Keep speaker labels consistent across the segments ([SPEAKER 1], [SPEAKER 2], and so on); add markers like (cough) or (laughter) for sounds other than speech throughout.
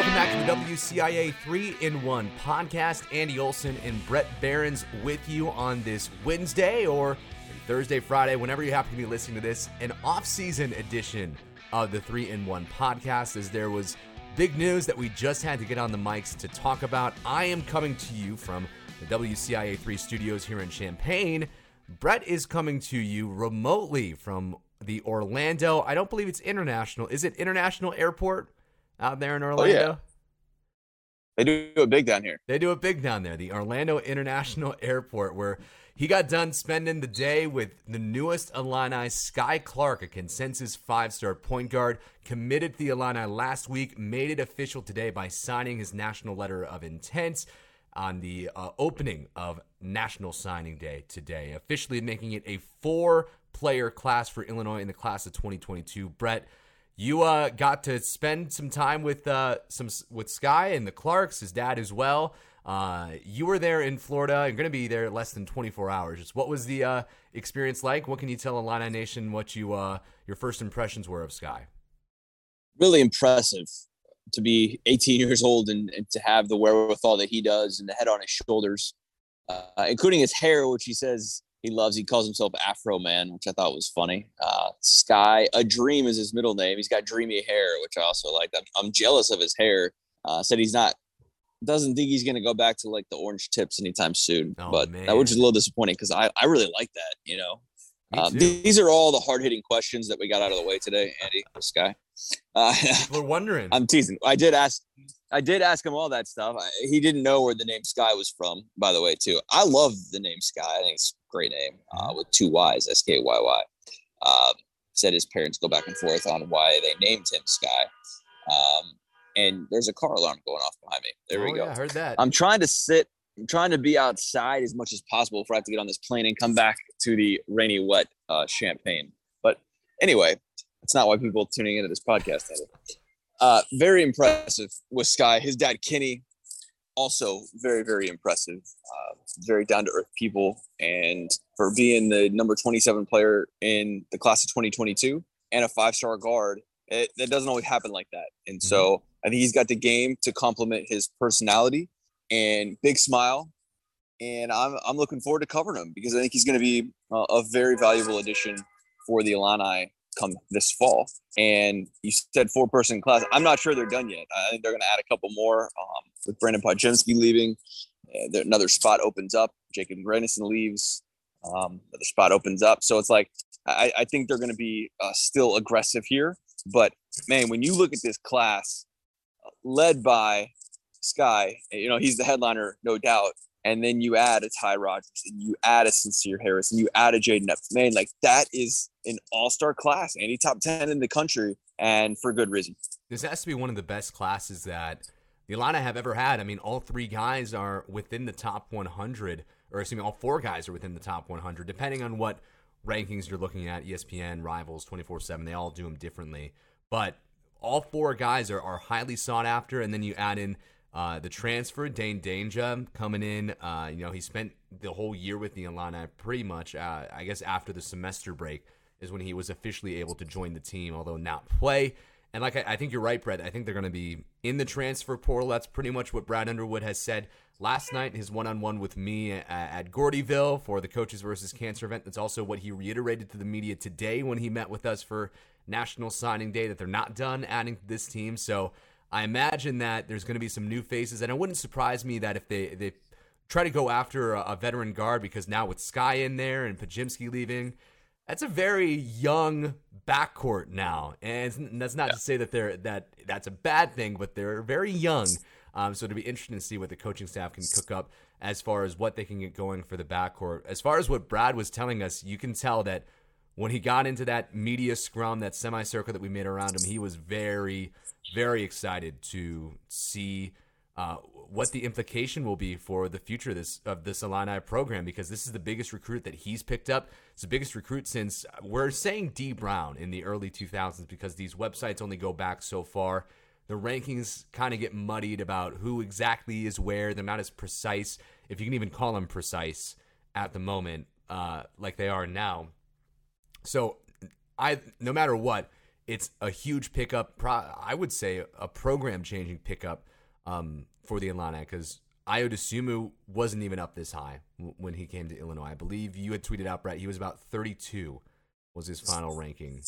[SPEAKER 1] Welcome back to the WCIA 3 in 1 podcast. Andy Olson and Brett Barons with you on this Wednesday or Thursday, Friday, whenever you happen to be listening to this, an off season edition of the 3 in 1 podcast, as there was big news that we just had to get on the mics to talk about. I am coming to you from the WCIA 3 studios here in Champaign. Brett is coming to you remotely from the Orlando. I don't believe it's international. Is it International Airport out there in Orlando?
[SPEAKER 2] Oh, yeah. They do it big down here.
[SPEAKER 1] They do it big down there, the Orlando International (laughs) Airport, where he got done spending the day with the newest Illini, Skyy Clark, a consensus five star point guard, committed to the Illini last week, made it official today by signing his national letter of intent on the uh, opening of National Signing Day today, officially making it a four player class for Illinois in the class of 2022. Brett, you uh, got to spend some time with uh, some with Skyy and the Clarks, his dad as well. Uh, you were there in Florida. You're going to be there less than 24 hours. What was the uh, experience like? What can you tell Illini Nation what you uh, your first impressions were of Skyy?
[SPEAKER 2] Really impressive to be 18 years old and, and to have the wherewithal that he does and the head on his shoulders, uh, including his hair, which he says he loves. He calls himself Afro Man, which I thought was funny. Uh, Skyy, a dream is his middle name. He's got dreamy hair, which I also like. I'm, I'm jealous of his hair. Uh, said he's not, doesn't think he's going to go back to like the orange tips anytime soon. Oh, but man. that was just a little disappointing because I, I really like that, you know. Um, these are all the hard hitting questions that we got out of the way today, Andy. This guy.
[SPEAKER 1] Uh, (laughs) We're wondering.
[SPEAKER 2] I'm teasing. I did ask. I did ask him all that stuff. I, he didn't know where the name Skyy was from, by the way, too. I love the name Skyy. I think it's a great name uh, mm-hmm. with two Y's, S K Y Y. Um, said his parents go back and forth on why they named him Skyy. Um, and there's a car alarm going off behind me. There oh, we go.
[SPEAKER 1] Yeah, I heard that.
[SPEAKER 2] I'm trying to sit. I'm trying to be outside as much as possible before I have to get on this plane and come back to the rainy, wet uh, Champaign. But anyway, that's not why people are tuning into this podcast. Uh, very impressive with Skyy. His dad, Kenny, also very, very impressive. Uh, very down to earth people. And for being the number 27 player in the class of 2022 and a five star guard, it, that doesn't always happen like that. And mm-hmm. so I think he's got the game to complement his personality and big smile. And I'm, I'm looking forward to covering him because I think he's going to be a, a very valuable addition for the Illini come this fall. And you said four person class. I'm not sure they're done yet. I think they're going to add a couple more um, with Brandon Podziemski leaving. Uh, another spot opens up. Jacob Grandison leaves. Um, another spot opens up. So it's like, I, I think they're going to be uh, still aggressive here. But man, when you look at this class led by Skyy, eh, you know, he's the headliner, no doubt and then you add a Ty Rodgers, and you add a Sincere Harris, and you add a Jayden Epps. Man, like that is an all-star class, any top ten in the country, and for good reason.
[SPEAKER 1] This has to be one of the best classes that the Illini have ever had. I mean, all three guys are within the top 100, or excuse me, all four guys are within the top 100, depending on what rankings you're looking at. ESPN, Rivals, 24/7, they all do them differently, but all four guys are, are highly sought after, and then you add in uh, the transfer, Dain Dainja coming in. Uh, you know, he spent the whole year with the Illini pretty much. Uh, I guess after the semester break is when he was officially able to join the team, although not play. And like I, I think you're right, Brett. I think they're going to be in the transfer portal. That's pretty much what Brad Underwood has said last night. His one-on-one with me at, at Gordyville for the Coaches versus Cancer event. That's also what he reiterated to the media today when he met with us for National Signing Day. That they're not done adding to this team. So I imagine that there's going to be some new faces, and it wouldn't surprise me that if they they try to go after a, a veteran guard because now with Skyy in there and Podziemski leaving, that's a very young backcourt now, and that's not yeah. to say that they're that that's a bad thing, but they're very young. Um, so it'll be interesting to see what the coaching staff can cook up as far as what they can get going for the backcourt. As far as what Brad was telling us, you can tell that when he got into that media scrum, that semicircle that we made around him, he was very very excited to see uh, what the implication will be for the future of this of this Illini program because this is the biggest recruit that he's picked up. It's the biggest recruit since we're saying Dee Brown in the early 2000s because these websites only go back so far. The rankings kind of get muddied about who exactly is where. They're not as precise, if you can even call them precise at the moment, uh, like they are now. So, I no matter what, it's a huge pickup. Pro- I would say a program changing pickup um, for the Illini because Ayo Dosunmu wasn't even up this high when he came to Illinois. I believe you had tweeted out, Brett, he was about 32 was his final ranking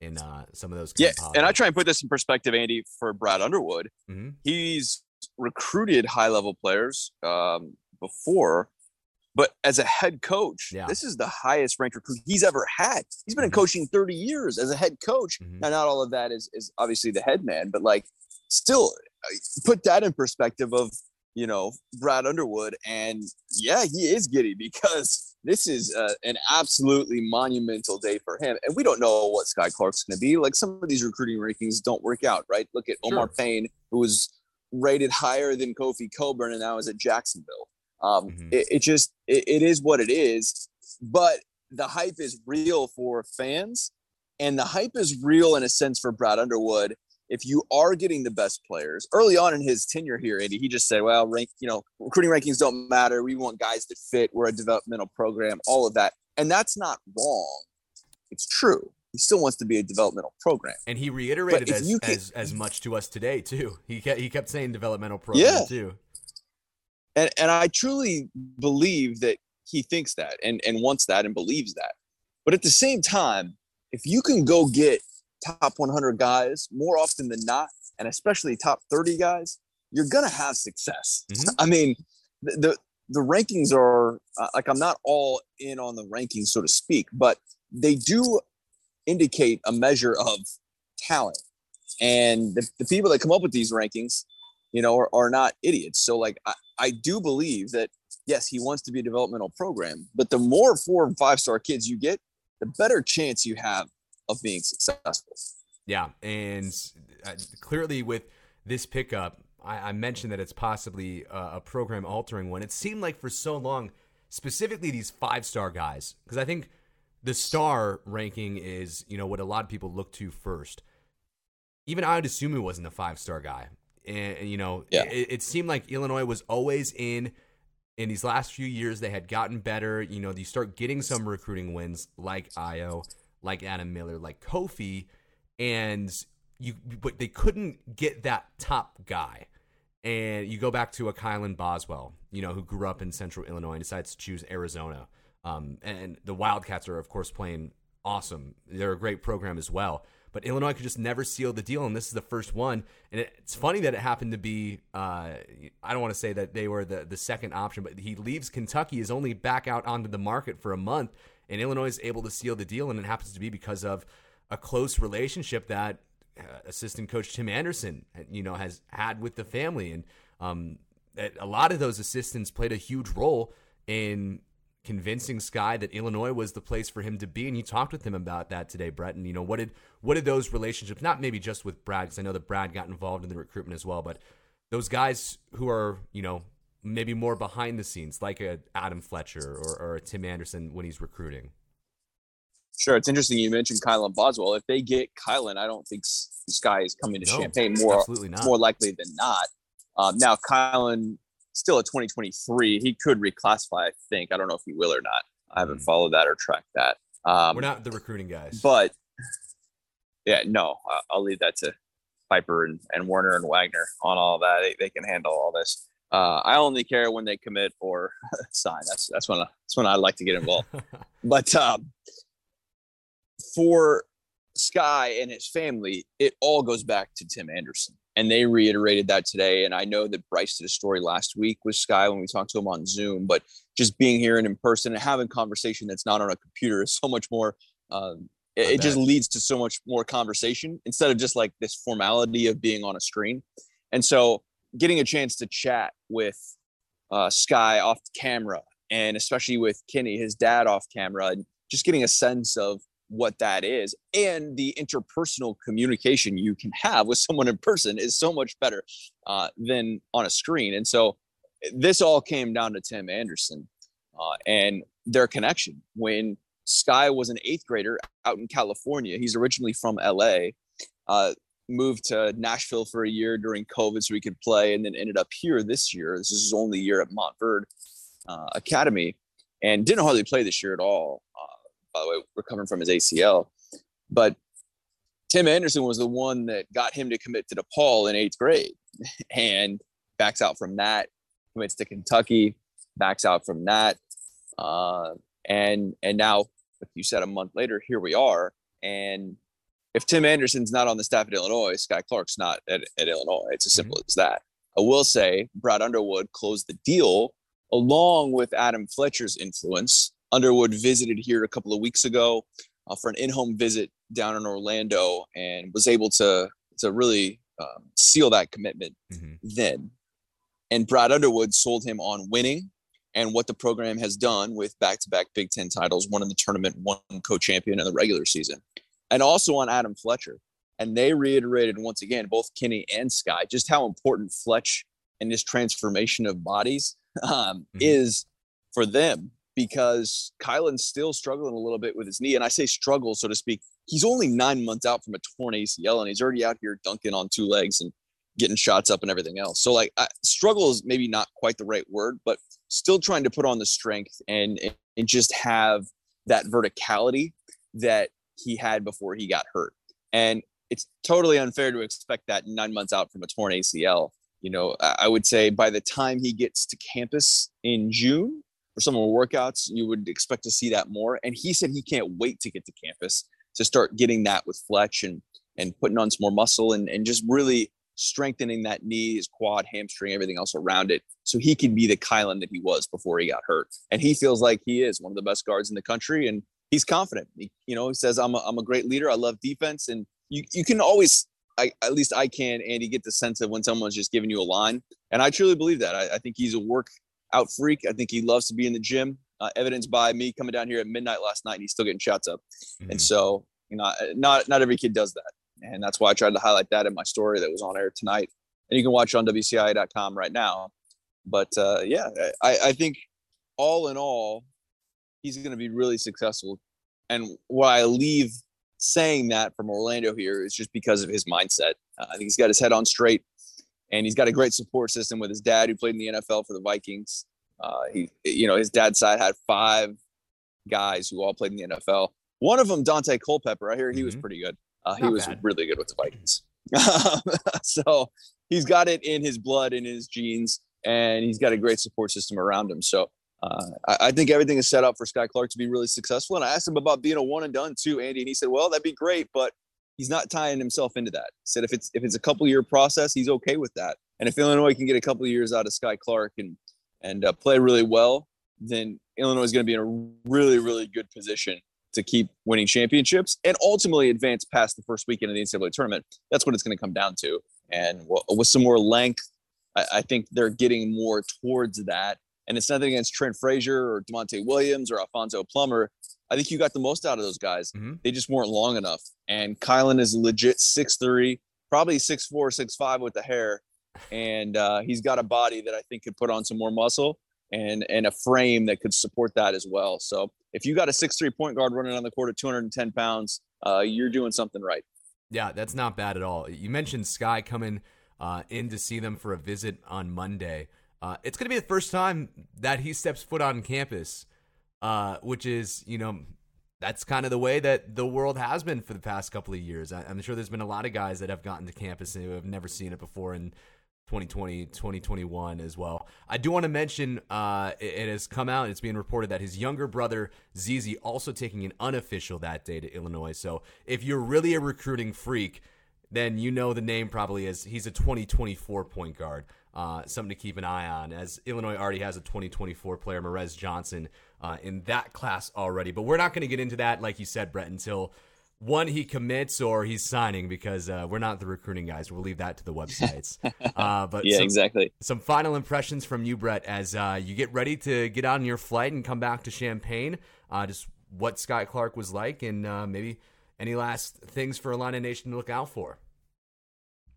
[SPEAKER 1] in uh, some of those.
[SPEAKER 2] Yeah, and I try and put this in perspective, Andy, for Brad Underwood. Mm-hmm. He's recruited high level players um, before, but as a head coach, yeah. this is the highest ranked recruit he's ever had. He's been mm-hmm. in coaching 30 years as a head coach. Mm-hmm. Now, not all of that is, is obviously the head man, but like still uh, put that in perspective of you know, Brad Underwood. And yeah, he is giddy (laughs) because this is uh, an absolutely monumental day for him. And we don't know what Skyy Clark's going to be. Like some of these recruiting rankings don't work out, right? Look at Omar sure. Payne, who was rated higher than Kofi Cockburn and now is at Jacksonville. Um, mm-hmm. it, it, just, it, it is what it is. But the hype is real for fans. And the hype is real in a sense for Brad Underwood if you are getting the best players early on in his tenure here, Andy, he just said, well, rank, you know, recruiting rankings don't matter. We want guys that fit. We're a developmental program, all of that. And that's not wrong. It's true. He still wants to be a developmental program.
[SPEAKER 1] And he reiterated as, can, as, as much to us today, too. He kept, he kept saying developmental program, yeah. too.
[SPEAKER 2] And, and I truly believe that he thinks that and, and wants that and believes that. But at the same time, if you can go get top 100 guys more often than not, and especially top 30 guys, you're gonna have success. Mm-hmm. I mean, the, the, the rankings are uh, like I'm not all in on the rankings, so to speak, but they do indicate a measure of talent. And the, the people that come up with these rankings, you know, are, are not idiots. So, like, I, I do believe that yes, he wants to be a developmental program, but the more four and five star kids you get, the better chance you have of being successful.
[SPEAKER 1] Yeah, and uh, clearly with this pickup, I, I mentioned that it's possibly a, a program altering one. It seemed like for so long, specifically these five star guys, because I think the star ranking is you know what a lot of people look to first. Even Ayo Dosunmu wasn't a five star guy, and, you know yeah. it, it seemed like Illinois was always in in these last few years they had gotten better. You know, you start getting some recruiting wins like Ayo, like Adam Miller, like Kofi, and you but they couldn't get that top guy. And you go back to a Kylan Boswell, you know, who grew up in Central Illinois and decides to choose Arizona. Um, and the Wildcats are, of course, playing awesome. They're a great program as well. But Illinois could just never seal the deal, and this is the first one. And it's funny that it happened to be. Uh, I don't want to say that they were the the second option, but he leaves Kentucky, is only back out onto the market for a month, and Illinois is able to seal the deal, and it happens to be because of a close relationship that uh, assistant coach Tim Anderson, you know, has had with the family, and um, a lot of those assistants played a huge role in convincing Skyy that Illinois was the place for him to be. And you talked with him about that today, Brett. And you know, what did what did those relationships? Not maybe just with Brad, because I know that Brad got involved in the recruitment as well, but those guys who are you know maybe more behind the scenes, like a Adam Fletcher or, or a Tim Anderson when he's recruiting?
[SPEAKER 2] Sure, it's interesting you mentioned Kylan Boswell. If they get Kylan, I don't think Skyy is coming to no, Champaign. More, more likely than not. Um, now, Kylan still at 2023. He could reclassify. I think. I don't know if he will or not. I haven't mm. followed that or tracked that.
[SPEAKER 1] Um, We're not the recruiting guys,
[SPEAKER 2] but yeah, no, I'll leave that to Piper and, and Werner and Wagner on all that. They, they can handle all this. Uh, I only care when they commit or (laughs) sign. That's that's when I, that's when I like to get involved. (laughs) but um, for Skyy and his family, it all goes back to Tim Anderson, and they reiterated that today. And I know that Bryce did a story last week with Skyy when we talked to him on Zoom, but just being here and in person and having conversation that's not on a computer is (laughs) so much more. Um, it, it just leads to so much more conversation instead of just like this formality of being on a screen. And so getting a chance to chat with uh, Skyy off camera, and especially with Kenny, his dad, off camera, and just getting a sense of what that is and the interpersonal communication you can have with someone in person is so much better uh, than on a screen and so this all came down to tim anderson uh, and their connection when sky was an eighth grader out in california he's originally from la uh, moved to Nashville for a year during COVID so he could play, and then ended up here this year. This is his only year at Montverde uh, Academy, and didn't hardly play this year at all. By the way, recovering from his ACL, but Tim Anderson was the one that got him to commit to DePaul in eighth grade (laughs) and backs out from that, commits to Kentucky, backs out from that. Uh, and and now, like you said, a month later, here we are. And if Tim Anderson's not on the staff at Illinois, Skyy Clark's not at, at Illinois. It's as simple mm-hmm. as that. I will say Brad Underwood closed the deal along with Adam Fletcher's influence. Underwood visited here a couple of weeks ago uh, for an in-home visit down in Orlando and was able to to really um, seal that commitment mm-hmm. then. And Brad Underwood sold him on winning and what the program has done with back-to-back Big Ten titles, one in the tournament, one co-champion in the regular season, and also on Adam Fletcher. And they reiterated once again, both Kenny and Skyy, just how important Fletch and his transformation of bodies (laughs) um, mm-hmm. is for them because Kylan's still struggling a little bit with his knee. And I say struggle, so to speak. He's only nine months out from a torn ACL, and he's already out here dunking on two legs and getting shots up and everything else. So, like, I, struggle is maybe not quite the right word, but still trying to put on the strength and and just have that verticality that he had before he got hurt. And it's totally unfair to expect that nine months out from a torn ACL. You know, I would say by the time he gets to campus in June, for some of the workouts, you would expect to see that more. And he said he can't wait to get to campus to start getting that with Fletch and and putting on some more muscle and, and just really strengthening that knee, his quad, hamstring, everything else around it, so he can be the Kylan that he was before he got hurt. And he feels like he is one of the best guards in the country, and he's confident. He, you know, he says, "I'm a, I'm a great leader. I love defense." And you you can always, I, at least I can, Andy, get the sense of when someone's just giving you a line, and I truly believe that. I, I think he's a work out freak. I think he loves to be in the gym. Uh, evidenced by me coming down here at midnight last night and he's still getting shots up. Mm-hmm. And so, you know, not not every kid does that, and that's why I tried to highlight that in my story that was on air tonight. And you can watch on WCIA.com right now. But uh, yeah, I, I think all in all, he's going to be really successful. And why I leave saying that from Orlando here is just because of his mindset. Uh, I think he's got his head on straight and he's got a great support system with his dad who played in the NFL for the Vikings. Uh, he, you know, his dad's side had five guys who all played in the NFL. One of them, Dante Culpepper. I hear he mm-hmm. was pretty good. Uh, he was bad. really good with the Vikings. (laughs) so he's got it in his blood, in his genes, and he's got a great support system around him. So uh, I, I, think everything is set up for Skyy Clark to be really successful. And I asked him about being a one and done too, Andy, and he said, "Well, that'd be great, but he's not tying himself into that. He said if it's if it's a couple year process, he's okay with that. And if Illinois can get a couple years out of Skyy Clark and and uh, play really well, then Illinois is going to be in a really really good position to keep winning championships and ultimately advance past the first weekend of the NCAA tournament. That's what it's going to come down to. And with some more length, I, I think they're getting more towards that. And it's nothing against Trent Frazier or Da'Monte Williams or Alfonso Plummer. I think you got the most out of those guys. Mm-hmm. They just weren't long enough. And Kylan is legit six three, probably six four, six five with the hair, and uh, he's got a body that I think could put on some more muscle and and a frame that could support that as well. So if you got a six three point guard running on the court at 210 pounds, uh, you're doing something right.
[SPEAKER 1] Yeah, that's not bad at all. You mentioned Skyy coming uh, in to see them for a visit on Monday. Uh, it's going to be the first time that he steps foot on campus uh, which is, you know, that's kind of the way that the world has been for the past couple of years. I, am sure there's been a lot of guys that have gotten to campus and who have never seen it before in 2020, 2021 as well. I do want to mention uh, it, it, has come out, it's being reported that his younger brother, Zizi, also taking an unofficial that day to Illinois. So if you're really a recruiting freak, then you know the name probably is he's a 2024 point guard. Uh, something to keep an eye on, as Illinois already has a 2024 player, Morez Johnson, uh, in that class already. But we're not going to get into that, like you said, Brett, until one he commits or he's signing, because uh, we're not the recruiting guys. We'll leave that to the websites. (laughs) Uh, but
[SPEAKER 2] yeah,
[SPEAKER 1] some,
[SPEAKER 2] exactly.
[SPEAKER 1] Some final impressions from you, Brett, as uh, you get ready to get on your flight and come back to Champaign. just what Scott Clark was like, and maybe any last things for Illini Nation to look out for.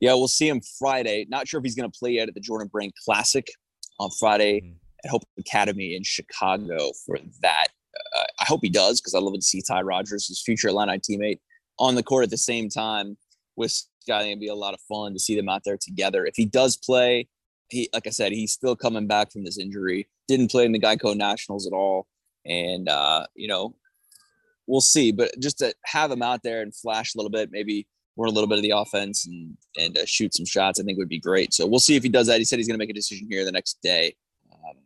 [SPEAKER 2] Yeah, we'll see him Friday. Not sure if he's going to play yet at the Jordan Brand Classic on Friday mm-hmm. at Hope Academy in Chicago for that. Uh, I hope he does because I love to see Ty Rodgers, his future Illini teammate, on the court at the same time with Skyy. It'd be a lot of fun to see them out there together. If he does play, he like I said, he's still coming back from this injury. Didn't play in the Geico Nationals at all, and uh, you know, we'll see. But just to have him out there and flash a little bit, maybe run a little bit of the offense and and uh, shoot some shots, I think would be great. So we'll see if he does that. He said he's going to make a decision here the next day, um,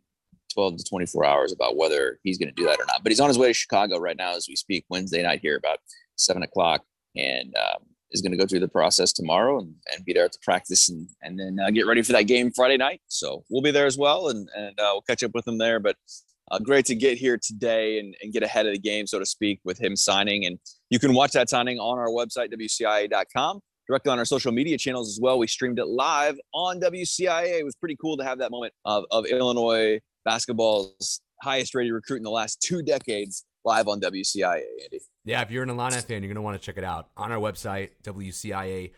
[SPEAKER 2] 12 to 24 hours about whether he's going to do that or not. But he's on his way to Chicago right now as we speak, Wednesday night here about seven o'clock, and um, is going to go through the process tomorrow and, and be there at the practice and and then uh, get ready for that game Friday night. So we'll be there as well, and and uh, we'll catch up with him there. But uh, great to get here today and, and get ahead of the game, so to speak, with him signing. And you can watch that signing on our website, WCIA.com, directly on our social media channels as well. We streamed it live on WCIA. It was pretty cool to have that moment of, of Illinois basketball's highest rated recruit in the last two decades live on WCIA, Andy.
[SPEAKER 1] Yeah, if you're an Illini fan, you're going to want to check it out on our website, WCIA.com.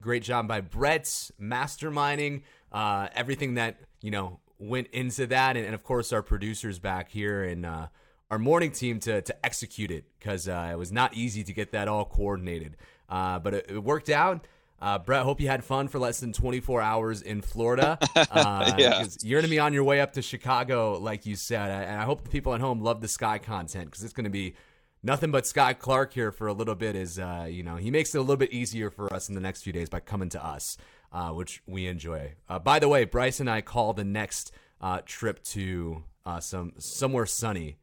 [SPEAKER 1] Great job by Brett's masterminding uh, everything that, you know, went into that. And, and, of course, our producers back here and uh, our morning team to, to execute it because uh, it was not easy to get that all coordinated. Uh, but it, it, worked out. Uh, Brett, hope you had fun for less than 24 hours in Florida. (laughs) Uh, yeah. You're going to be on your way up to Chicago, like you said. And I hope the people at home love the Skyy content because it's going to be nothing but Skyy Clark here for a little bit. Is, uh, you know, he makes it a little bit easier for us in the next few days by coming to us, uh, which we enjoy. Uh, by the way, Bryce and I call the next uh, trip to some somewhere sunny.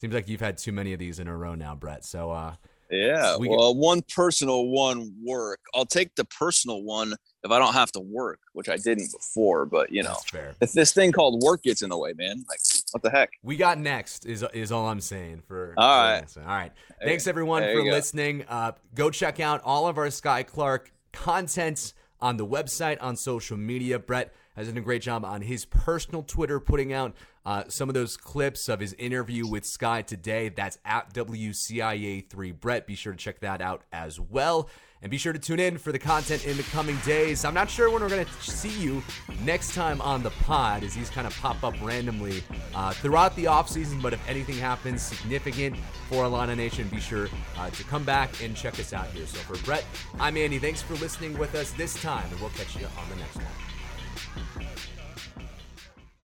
[SPEAKER 1] Seems like you've had too many of these in a row now, Brett. So,
[SPEAKER 2] yeah. We well, one personal, one work. I'll take the personal one if I don't have to work, which I didn't before. But you know, if this thing called work gets in the way, man, like what the heck?
[SPEAKER 1] We got next is is all I'm saying for.
[SPEAKER 2] All right.
[SPEAKER 1] All right. Thanks everyone for listening. Uh, go check out all of our Skyy Clark content on the website on social media. Brett has done a great job on his personal Twitter, putting out uh, some of those clips of his interview with Skyy today. That's at WCIA3 Brett. Be sure to check that out as well. And be sure to tune in for the content in the coming days. I'm not sure when we're going to see you next time on the pod as these kind of pop up randomly uh, throughout the offseason. But if anything happens significant for Illini Nation, be sure uh, to come back and check us out here. So for Brett, I'm Andy. Thanks for listening with us this time, and we'll catch you on the next one.